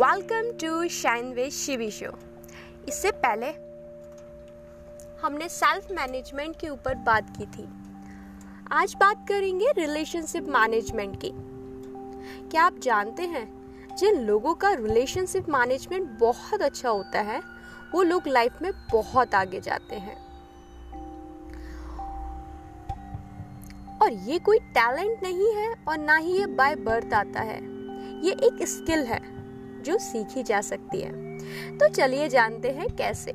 Welcome to shine way Shivi show इससे पहले हमने सेल्फ मैनेजमेंट के ऊपर बात की थी। आज बात करेंगे रिलेशनशिप मैनेजमेंट की। क्या आप जानते हैं, जिन लोगों का रिलेशनशिप मैनेजमेंट बहुत अच्छा होता है, वो लोग लाइफ में बहुत आगे जाते हैं। और ये कोई टैलेंट नहीं है और ना ही ये बाय बर्थ आता है। ये एक स्किल है। जो सीखी जा सकती है। तो चलिए जानते हैं कैसे।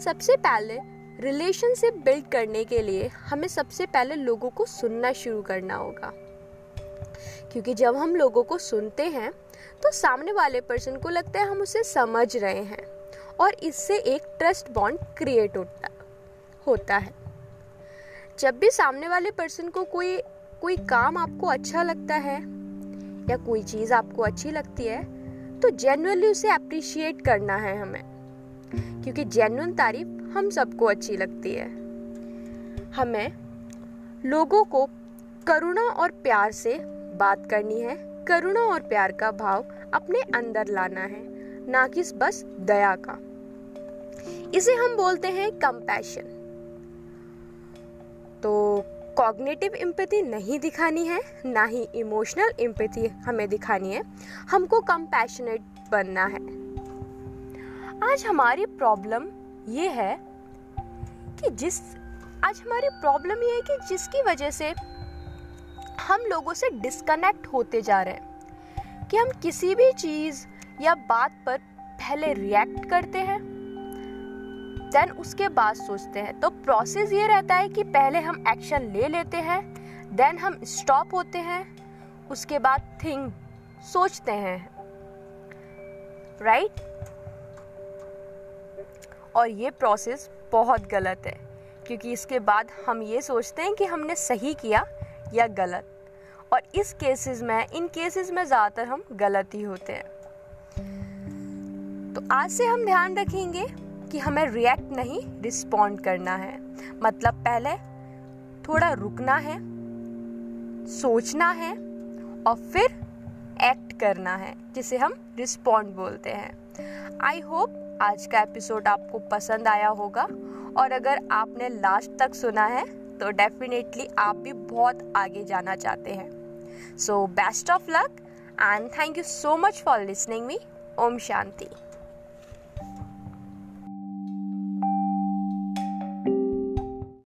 सबसे पहले रिलेशनशिप बिल्ड करने के लिए हमें सबसे पहले लोगों को सुनना शुरू करना होगा। क्योंकि जब हम लोगों को सुनते हैं तो सामने वाले पर्सन को लगता है हम उसे समझ रहे हैं और इससे एक ट्रस्ट बॉन्ड क्रिएट होता होता है। जब भी सामने वाले पर्सन को कोई कोई काम आपको अच्छा लगता है या कोई चीज़ आपको अच्छी लगती है तो जेनुअनली उसे अप्रिशिएट करना है हमें। क्योंकि जेनुअन तारीफ़ हम सबको अच्छी लगती है। हमें लोगों को करुणा और प्यार से बात करनी है। करुणा और प्यार का भाव अपने अंदर लाना है, ना कि बस दया का। इसे हम बोलते हैं कंपैशन कॉग्नेटिव इम्पैथी नहीं दिखानी है, ना ही इमोशनल इम्पैथी हमें दिखानी है। हमको कंपैशनेट बनना है। आज हमारी प्रॉब्लम ये है कि जिस, आज हमारी प्रॉब्लम ये है कि जिसकी वजह से हम लोगों से डिस्कनेक्ट होते जा रहे हैं। कि हम किसी भी चीज़ या बात पर पहले रिएक्ट करते हैं। देन उसके बाद सोचते हैं। तो प्रोसेस ये रहता है कि पहले हम एक्शन ले लेते हैं देन हम स्टॉप होते हैं, उसके बाद थिंक सोचते हैं। राइट? और ये प्रोसेस बहुत गलत है, क्योंकि इसके बाद हम ये सोचते हैं कि हमने सही किया या गलत। और इस केसेस में, इन केसेस में ज़्यादातर हम गलत ही होते हैं। तो आज से हम ध्यान रखेंगे कि हमें रिएक्ट नहीं रिस्पॉन्ड करना है। मतलब पहले थोड़ा रुकना है, सोचना है और फिर एक्ट करना है, जिसे हम रिस्पॉन्ड बोलते हैं। आई होप आज का एपिसोड आपको पसंद आया होगा और अगर आपने लास्ट तक सुना है तो डेफिनेटली आप भी बहुत आगे जाना चाहते हैं। So best of luck and thank you so much for listening me Om Shanti.